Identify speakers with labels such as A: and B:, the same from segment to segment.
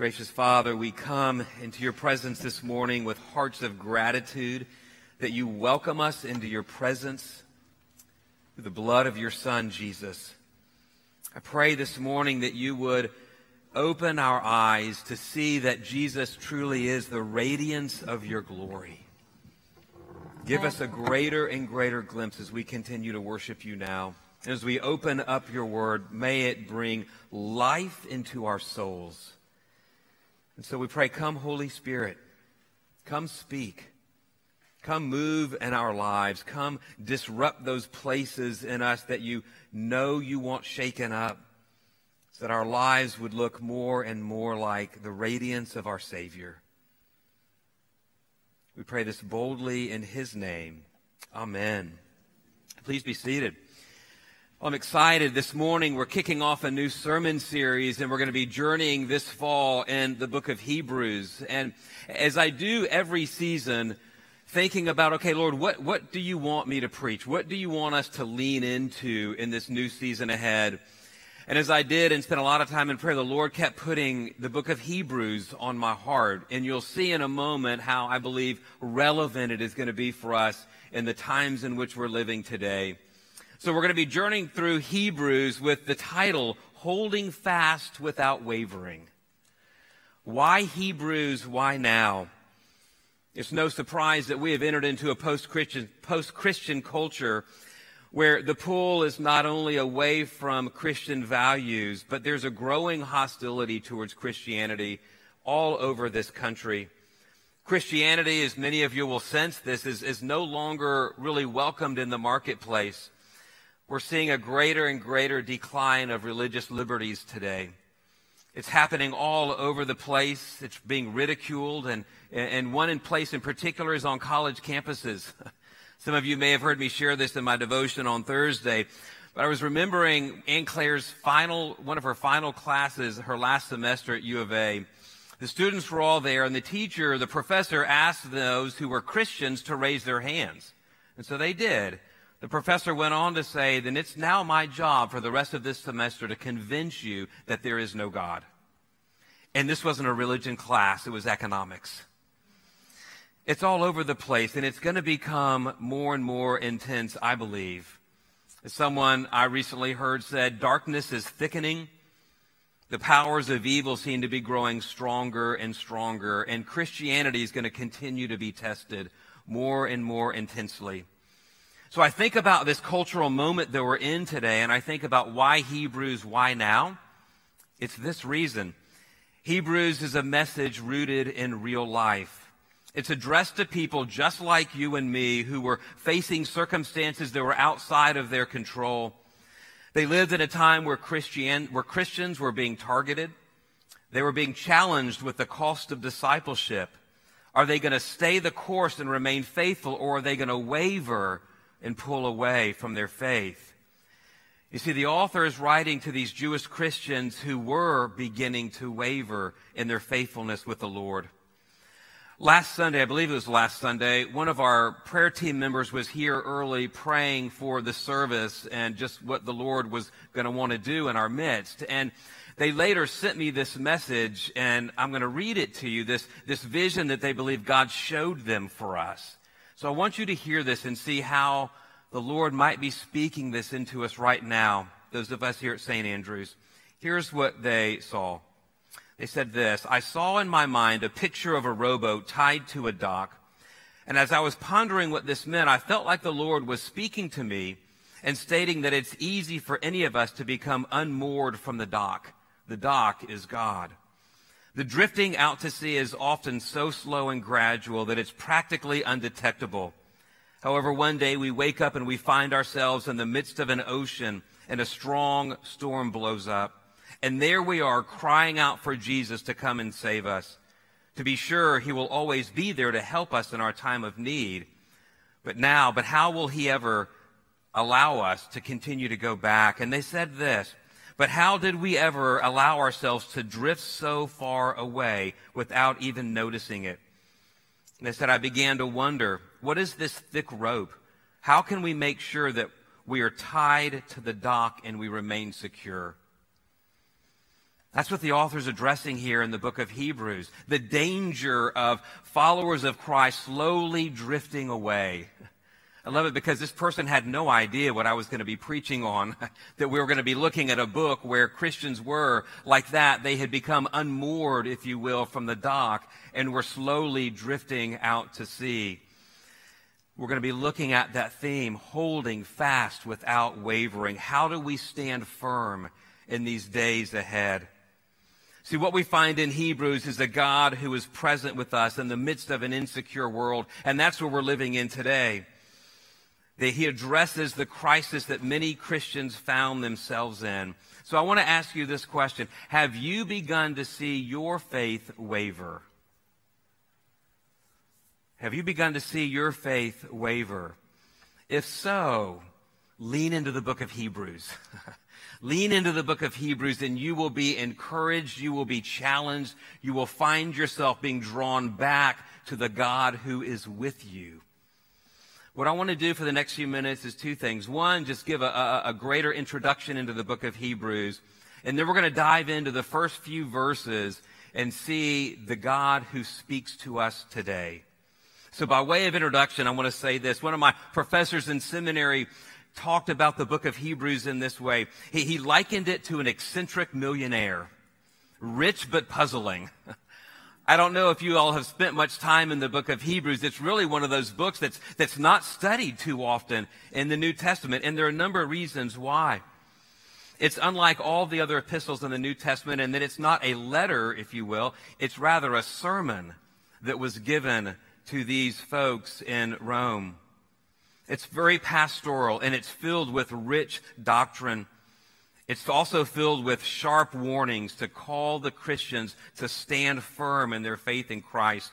A: Gracious Father, we come into your presence this morning with hearts of gratitude that you welcome us into your presence through the blood of your Son, Jesus. I pray this morning that you would open our eyes to see that Jesus truly is the radiance of your glory. Give us a greater and greater glimpse as we continue to worship you now. As we open up your word, may it bring life into our souls. And so we pray, come, Holy Spirit, come speak. Come move in our lives. Come disrupt those places in us that you know you want shaken up so that our lives would look more and more like the radiance of our Savior. We pray this boldly in His name. Amen. Please be seated. I'm excited. This morning we're kicking off a new sermon series and we're going to be journeying this fall in the book of Hebrews. And as I do every season, thinking about, okay, Lord, what, what do you want me to preach? What do you want us to lean into in this new season ahead? And as I did and spent a lot of time in prayer, the Lord kept putting the book of Hebrews on my heart. And you'll see in a moment how I believe relevant it is going to be for us in the times in which we're living today. So we're going to be journeying through Hebrews with the title, Holding Fast Without Wavering. Why Hebrews? Why now? It's no surprise that we have entered into a post-Christian, post-Christian culture where the pull is not only away from Christian values, but there's a growing hostility towards Christianity all over this country. Christianity, as many of you will sense this, is, is no longer really welcomed in the marketplace we're seeing a greater and greater decline of religious liberties today. It's happening all over the place. It's being ridiculed, and, and one in place in particular is on college campuses. Some of you may have heard me share this in my devotion on Thursday, but I was remembering Ann Claire's final, one of her final classes, her last semester at U of A. The students were all there, and the teacher, the professor, asked those who were Christians to raise their hands. And so they did. The professor went on to say, then it's now my job for the rest of this semester to convince you that there is no God. And this wasn't a religion class, it was economics. It's all over the place, and it's going to become more and more intense, I believe. As someone I recently heard said, darkness is thickening. The powers of evil seem to be growing stronger and stronger, and Christianity is going to continue to be tested more and more intensely. So I think about this cultural moment that we're in today, and I think about why Hebrews, why now? It's this reason. Hebrews is a message rooted in real life. It's addressed to people just like you and me who were facing circumstances that were outside of their control. They lived in a time where Christian, where Christians were being targeted. They were being challenged with the cost of discipleship. Are they going to stay the course and remain faithful, or are they going to waver and pull away from their faith. You see, the author is writing to these Jewish Christians who were beginning to waver in their faithfulness with the Lord. Last Sunday, I believe it was last Sunday, one of our prayer team members was here early praying for the service and just what the Lord was going to want to do in our midst. And they later sent me this message, and I'm going to read it to you, this, this vision that they believe God showed them for us. So I want you to hear this and see how the Lord might be speaking this into us right now, those of us here at St. Andrews. Here's what they saw. They said this, I saw in my mind a picture of a rowboat tied to a dock. And as I was pondering what this meant, I felt like the Lord was speaking to me and stating that it's easy for any of us to become unmoored from the dock. The dock is God. The drifting out to sea is often so slow and gradual that it's practically undetectable. However, one day we wake up and we find ourselves in the midst of an ocean and a strong storm blows up. And there we are crying out for Jesus to come and save us. To be sure, he will always be there to help us in our time of need. But now, but how will he ever allow us to continue to go back? And they said this, but how did we ever allow ourselves to drift so far away without even noticing it? And I said, I began to wonder, what is this thick rope? How can we make sure that we are tied to the dock and we remain secure? That's what the author's addressing here in the book of Hebrews. The danger of followers of Christ slowly drifting away. I love it because this person had no idea what I was going to be preaching on, that we were going to be looking at a book where Christians were like that. They had become unmoored, if you will, from the dock and were slowly drifting out to sea. We're going to be looking at that theme, holding fast without wavering. How do we stand firm in these days ahead? See, what we find in Hebrews is a God who is present with us in the midst of an insecure world, and that's what we're living in today. That he addresses the crisis that many Christians found themselves in. So I want to ask you this question. Have you begun to see your faith waver? Have you begun to see your faith waver? If so, lean into the book of Hebrews. lean into the book of Hebrews and you will be encouraged. You will be challenged. You will find yourself being drawn back to the God who is with you. What I want to do for the next few minutes is two things. One, just give a, a, a greater introduction into the book of Hebrews. And then we're going to dive into the first few verses and see the God who speaks to us today. So by way of introduction, I want to say this. One of my professors in seminary talked about the book of Hebrews in this way. He, he likened it to an eccentric millionaire, rich but puzzling. I don't know if you all have spent much time in the book of Hebrews. It's really one of those books that's, that's not studied too often in the New Testament, and there are a number of reasons why. It's unlike all the other epistles in the New Testament in that it's not a letter, if you will. It's rather a sermon that was given to these folks in Rome. It's very pastoral and it's filled with rich doctrine. It's also filled with sharp warnings to call the Christians to stand firm in their faith in Christ.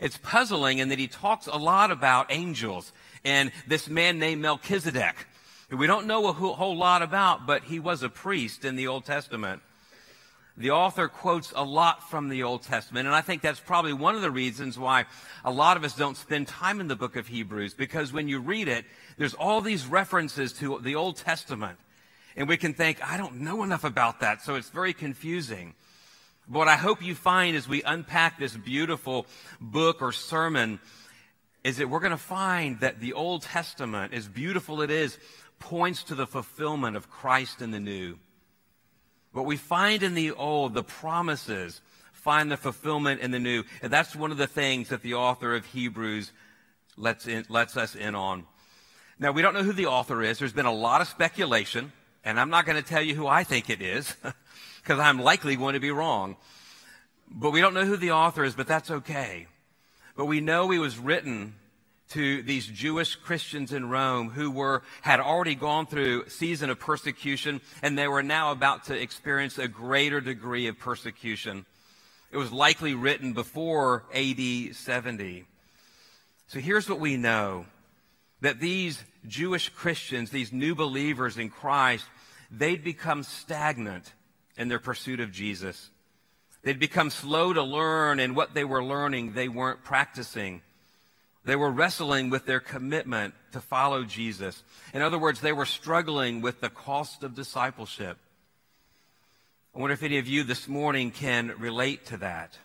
A: It's puzzling in that he talks a lot about angels and this man named Melchizedek, who we don't know a whole lot about, but he was a priest in the Old Testament. The author quotes a lot from the Old Testament, and I think that's probably one of the reasons why a lot of us don't spend time in the book of Hebrews, because when you read it, there's all these references to the Old Testament. And we can think, I don't know enough about that, so it's very confusing. But what I hope you find as we unpack this beautiful book or sermon is that we're going to find that the Old Testament, as beautiful it is, points to the fulfillment of Christ in the new. What we find in the old, the promises, find the fulfillment in the new. And that's one of the things that the author of Hebrews lets, in, lets us in on. Now, we don't know who the author is. There's been a lot of speculation, and I'm not going to tell you who I think it is, because I'm likely going to be wrong. But we don't know who the author is, but that's okay. But we know he was written to these Jewish Christians in Rome who were, had already gone through a season of persecution and they were now about to experience a greater degree of persecution. It was likely written before AD 70. So here's what we know. That these Jewish Christians, these new believers in Christ, they'd become stagnant in their pursuit of Jesus. They'd become slow to learn and what they were learning they weren't practicing. They were wrestling with their commitment to follow Jesus. In other words, they were struggling with the cost of discipleship. I wonder if any of you this morning can relate to that.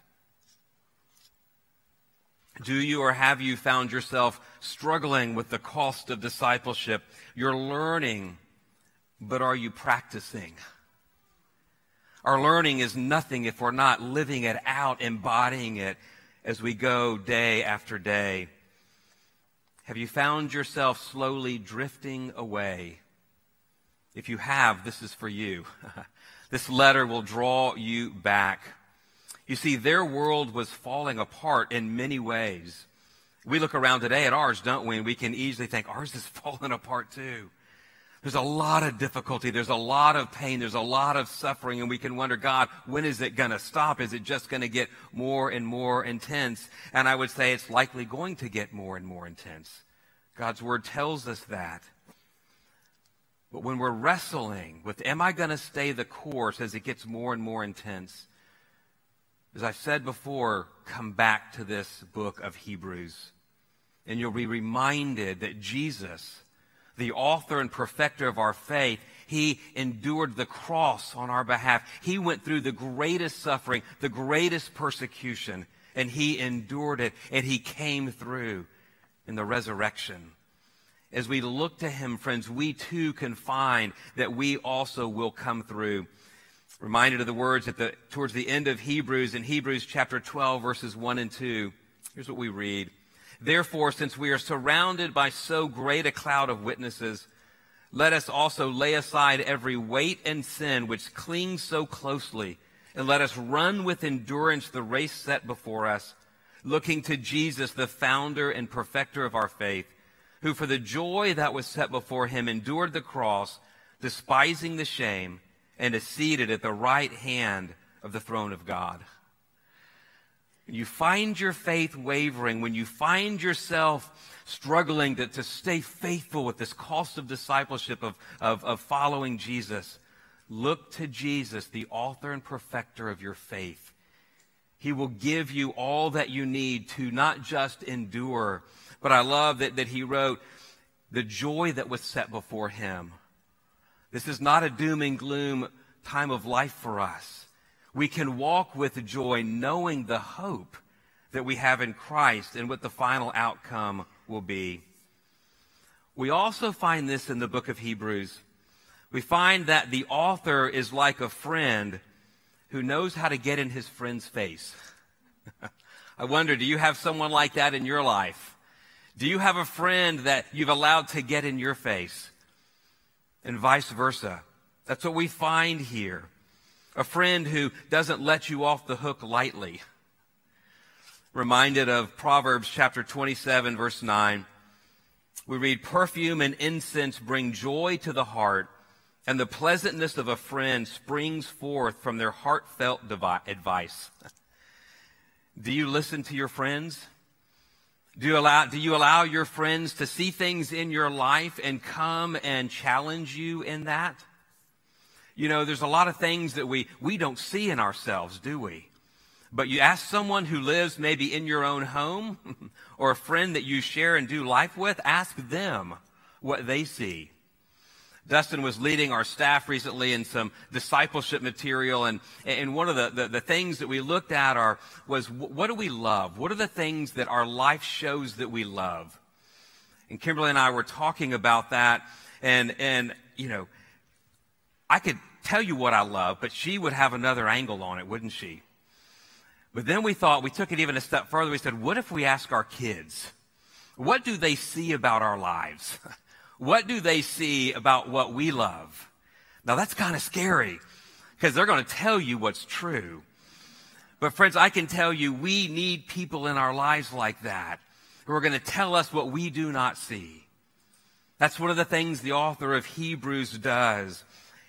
A: Do you or have you found yourself struggling with the cost of discipleship? You're learning, but are you practicing? Our learning is nothing if we're not living it out, embodying it as we go day after day. Have you found yourself slowly drifting away? If you have, this is for you. this letter will draw you back. You see, their world was falling apart in many ways. We look around today at ours, don't we? And we can easily think ours is falling apart too. There's a lot of difficulty. There's a lot of pain. There's a lot of suffering. And we can wonder, God, when is it going to stop? Is it just going to get more and more intense? And I would say it's likely going to get more and more intense. God's word tells us that. But when we're wrestling with, am I going to stay the course as it gets more and more intense? As I said before, come back to this book of Hebrews. And you'll be reminded that Jesus the author and perfecter of our faith, he endured the cross on our behalf. He went through the greatest suffering, the greatest persecution, and he endured it, and he came through in the resurrection. As we look to him, friends, we too can find that we also will come through. Reminded of the words at the, towards the end of Hebrews, in Hebrews chapter 12, verses 1 and 2. Here's what we read. Therefore, since we are surrounded by so great a cloud of witnesses, let us also lay aside every weight and sin which clings so closely, and let us run with endurance the race set before us, looking to Jesus, the founder and perfecter of our faith, who for the joy that was set before him endured the cross, despising the shame, and is seated at the right hand of the throne of God. You find your faith wavering, when you find yourself struggling to, to stay faithful with this cost of discipleship, of, of, of following Jesus, look to Jesus, the author and perfecter of your faith. He will give you all that you need to not just endure, but I love that, that he wrote the joy that was set before him. This is not a doom and gloom time of life for us we can walk with joy knowing the hope that we have in Christ and what the final outcome will be. We also find this in the book of Hebrews. We find that the author is like a friend who knows how to get in his friend's face. I wonder, do you have someone like that in your life? Do you have a friend that you've allowed to get in your face? And vice versa. That's what we find here a friend who doesn't let you off the hook lightly. Reminded of Proverbs chapter 27, verse 9. We read, Perfume and incense bring joy to the heart, and the pleasantness of a friend springs forth from their heartfelt advice. Do you listen to your friends? Do you, allow, do you allow your friends to see things in your life and come and challenge you in that? You know, there's a lot of things that we, we don't see in ourselves, do we? But you ask someone who lives maybe in your own home or a friend that you share and do life with, ask them what they see. Dustin was leading our staff recently in some discipleship material, and, and one of the, the, the things that we looked at are, was what do we love? What are the things that our life shows that we love? And Kimberly and I were talking about that, and, and you know, I could tell you what I love, but she would have another angle on it, wouldn't she? But then we thought, we took it even a step further. We said, what if we ask our kids? What do they see about our lives? what do they see about what we love? Now that's kind of scary because they're going to tell you what's true. But friends, I can tell you we need people in our lives like that who are going to tell us what we do not see. That's one of the things the author of Hebrews does.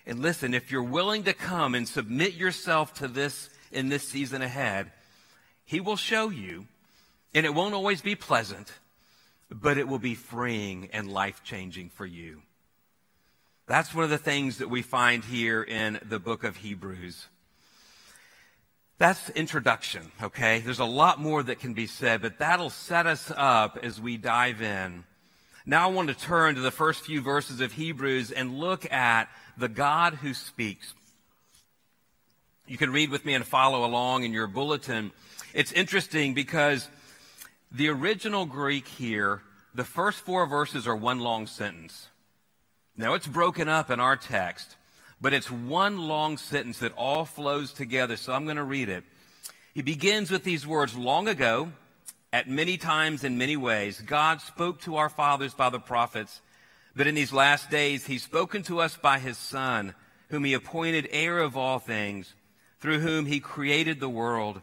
A: And listen, if you're willing to come and submit yourself to this in this season ahead, He will show you. And it won't always be pleasant, but it will be freeing and life changing for you. That's one of the things that we find here in the book of Hebrews. That's introduction, okay? There's a lot more that can be said, but that'll set us up as we dive in. Now I want to turn to the first few verses of Hebrews and look at the God who speaks. You can read with me and follow along in your bulletin. It's interesting because the original Greek here, the first four verses are one long sentence. Now it's broken up in our text, but it's one long sentence that all flows together. So I'm going to read it. He begins with these words Long ago, at many times in many ways, God spoke to our fathers by the prophets. But in these last days, he's spoken to us by his Son, whom he appointed heir of all things, through whom he created the world.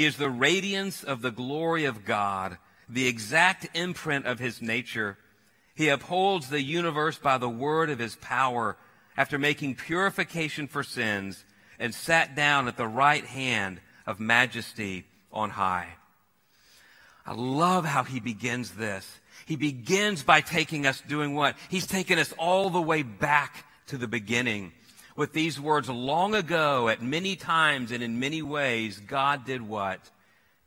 A: He is the radiance of the glory of God, the exact imprint of his nature. He upholds the universe by the word of his power, after making purification for sins, and sat down at the right hand of majesty on high. I love how he begins this. He begins by taking us doing what? He's taken us all the way back to the beginning with these words long ago at many times and in many ways God did what?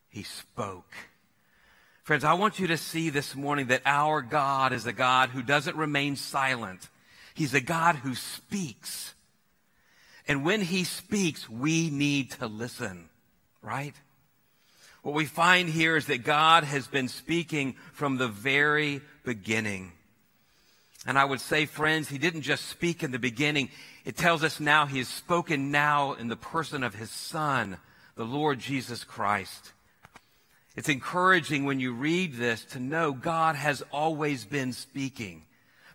A: He spoke. Friends, I want you to see this morning that our God is a God who doesn't remain silent. He's a God who speaks. And when he speaks, we need to listen, right? What we find here is that God has been speaking from the very beginning. And I would say, friends, he didn't just speak in the beginning. It tells us now he has spoken now in the person of his son, the Lord Jesus Christ. It's encouraging when you read this to know God has always been speaking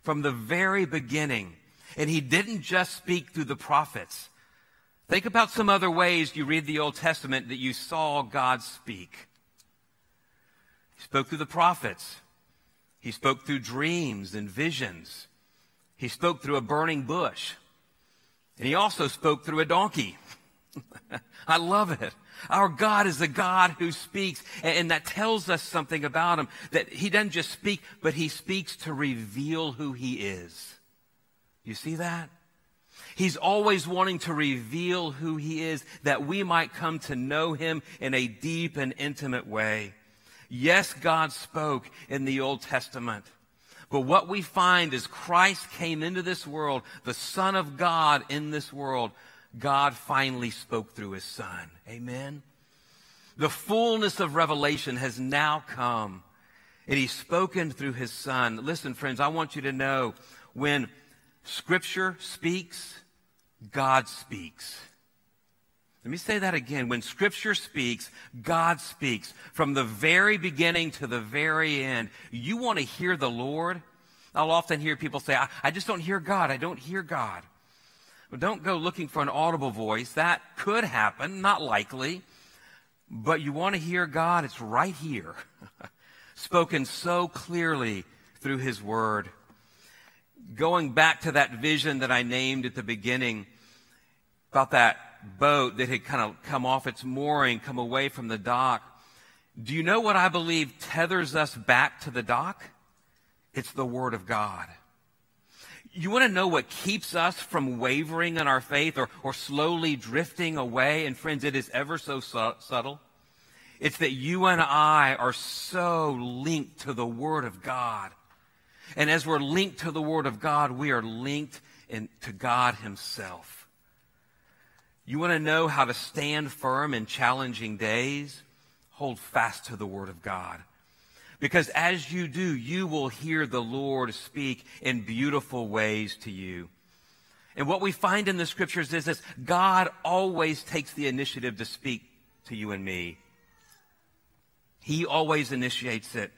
A: from the very beginning. And he didn't just speak through the prophets. Think about some other ways you read the Old Testament that you saw God speak. He spoke through the prophets. He spoke through dreams and visions. He spoke through a burning bush. And he also spoke through a donkey. I love it. Our God is a God who speaks, and that tells us something about him. That he doesn't just speak, but he speaks to reveal who he is. You see that? He's always wanting to reveal who he is that we might come to know him in a deep and intimate way. Yes, God spoke in the Old Testament. But what we find is Christ came into this world, the Son of God in this world, God finally spoke through his son. Amen. The fullness of revelation has now come and he's spoken through his son. Listen, friends, I want you to know when scripture speaks, God speaks. Let me say that again. When scripture speaks, God speaks. From the very beginning to the very end, you want to hear the Lord? I'll often hear people say, I, I just don't hear God. I don't hear God. Well, don't go looking for an audible voice. That could happen, not likely. But you want to hear God, it's right here. Spoken so clearly through His Word. Going back to that vision that I named at the beginning about that boat that had kind of come off its mooring, come away from the dock. Do you know what I believe tethers us back to the dock? It's the Word of God. You want to know what keeps us from wavering in our faith or, or slowly drifting away? And friends, it is ever so su- subtle. It's that you and I are so linked to the Word of God. And as we're linked to the Word of God, we are linked in, to God Himself. You want to know how to stand firm in challenging days? Hold fast to the Word of God. Because as you do, you will hear the Lord speak in beautiful ways to you. And what we find in the scriptures is this God always takes the initiative to speak to you and me. He always initiates it.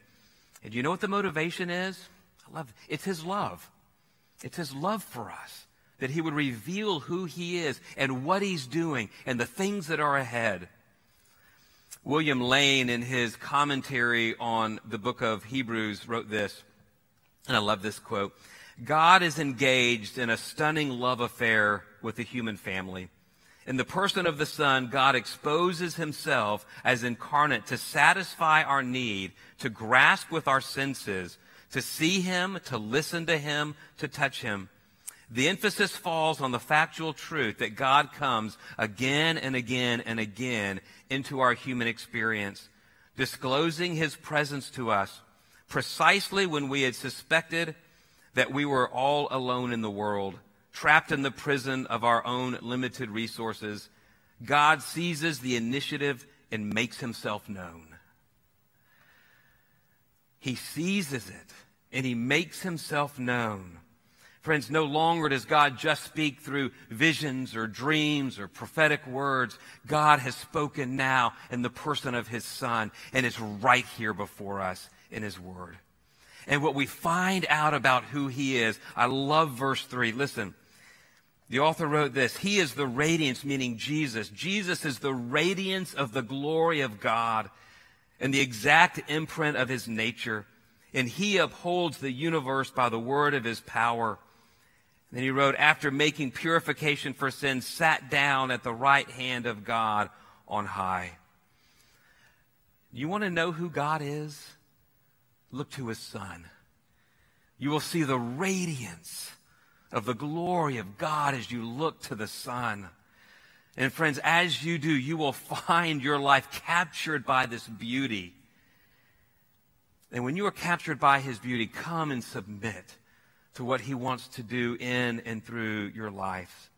A: And you know what the motivation is? I love it. It's his love. It's his love for us. That he would reveal who he is and what he's doing and the things that are ahead. William Lane, in his commentary on the book of Hebrews, wrote this, and I love this quote God is engaged in a stunning love affair with the human family. In the person of the Son, God exposes himself as incarnate to satisfy our need to grasp with our senses, to see him, to listen to him, to touch him. The emphasis falls on the factual truth that God comes again and again and again into our human experience, disclosing his presence to us precisely when we had suspected that we were all alone in the world, trapped in the prison of our own limited resources. God seizes the initiative and makes himself known. He seizes it and he makes himself known. Friends, no longer does God just speak through visions or dreams or prophetic words. God has spoken now in the person of his son and is right here before us in his word. And what we find out about who he is, I love verse 3. Listen, the author wrote this He is the radiance, meaning Jesus. Jesus is the radiance of the glory of God and the exact imprint of his nature. And he upholds the universe by the word of his power. Then he wrote, after making purification for sin, sat down at the right hand of God on high. You want to know who God is? Look to his son. You will see the radiance of the glory of God as you look to the son. And friends, as you do, you will find your life captured by this beauty. And when you are captured by his beauty, come and submit to what he wants to do in and through your life.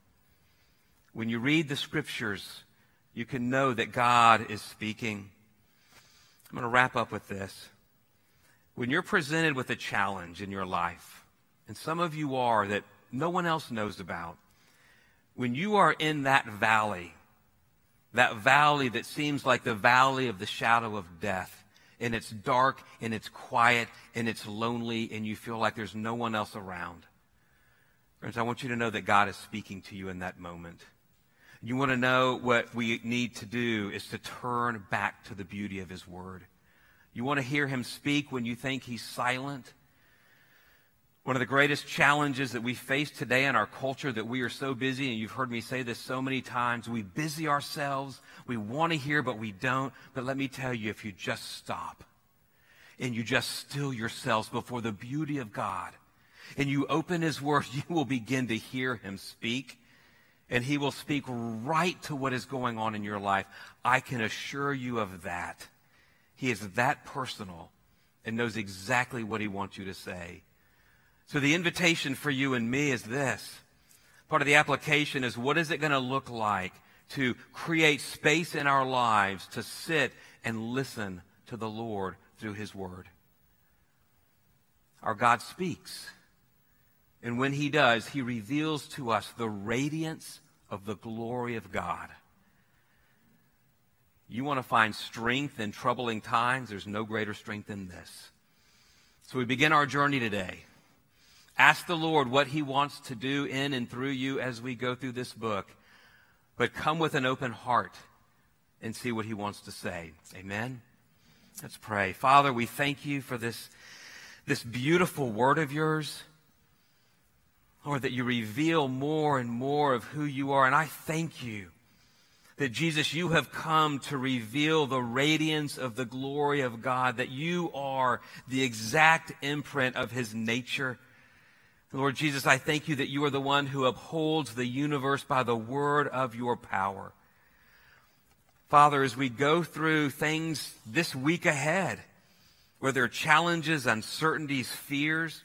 A: When you read the scriptures, you can know that God is speaking. I'm going to wrap up with this. When you're presented with a challenge in your life, and some of you are that no one else knows about, when you are in that valley, that valley that seems like the valley of the shadow of death, and it's dark and it's quiet and it's lonely and you feel like there's no one else around. Friends, I want you to know that God is speaking to you in that moment. You want to know what we need to do is to turn back to the beauty of His Word. You want to hear Him speak when you think He's silent. One of the greatest challenges that we face today in our culture that we are so busy, and you've heard me say this so many times, we busy ourselves. We want to hear, but we don't. But let me tell you, if you just stop and you just still yourselves before the beauty of God and you open His Word, you will begin to hear Him speak and He will speak right to what is going on in your life. I can assure you of that. He is that personal and knows exactly what He wants you to say. So the invitation for you and me is this. Part of the application is what is it going to look like to create space in our lives to sit and listen to the Lord through His Word? Our God speaks. And when He does, He reveals to us the radiance of the glory of God. You want to find strength in troubling times? There's no greater strength than this. So we begin our journey today. Ask the Lord what He wants to do in and through you as we go through this book. But come with an open heart and see what He wants to say. Amen? Let's pray. Father, we thank you for this, this beautiful word of yours. Lord, that you reveal more and more of who you are. And I thank you that Jesus, you have come to reveal the radiance of the glory of God, that you are the exact imprint of his nature. Lord Jesus, I thank you that you are the one who upholds the universe by the word of your power. Father, as we go through things this week ahead, where there are challenges, uncertainties, fears,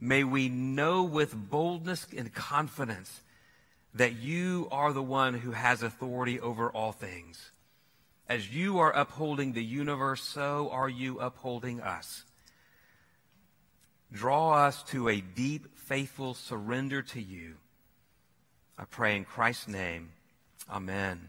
A: may we know with boldness and confidence that you are the one who has authority over all things. As you are upholding the universe, so are you upholding us. Draw us to a deep, faithful surrender to you. I pray in Christ's name. Amen.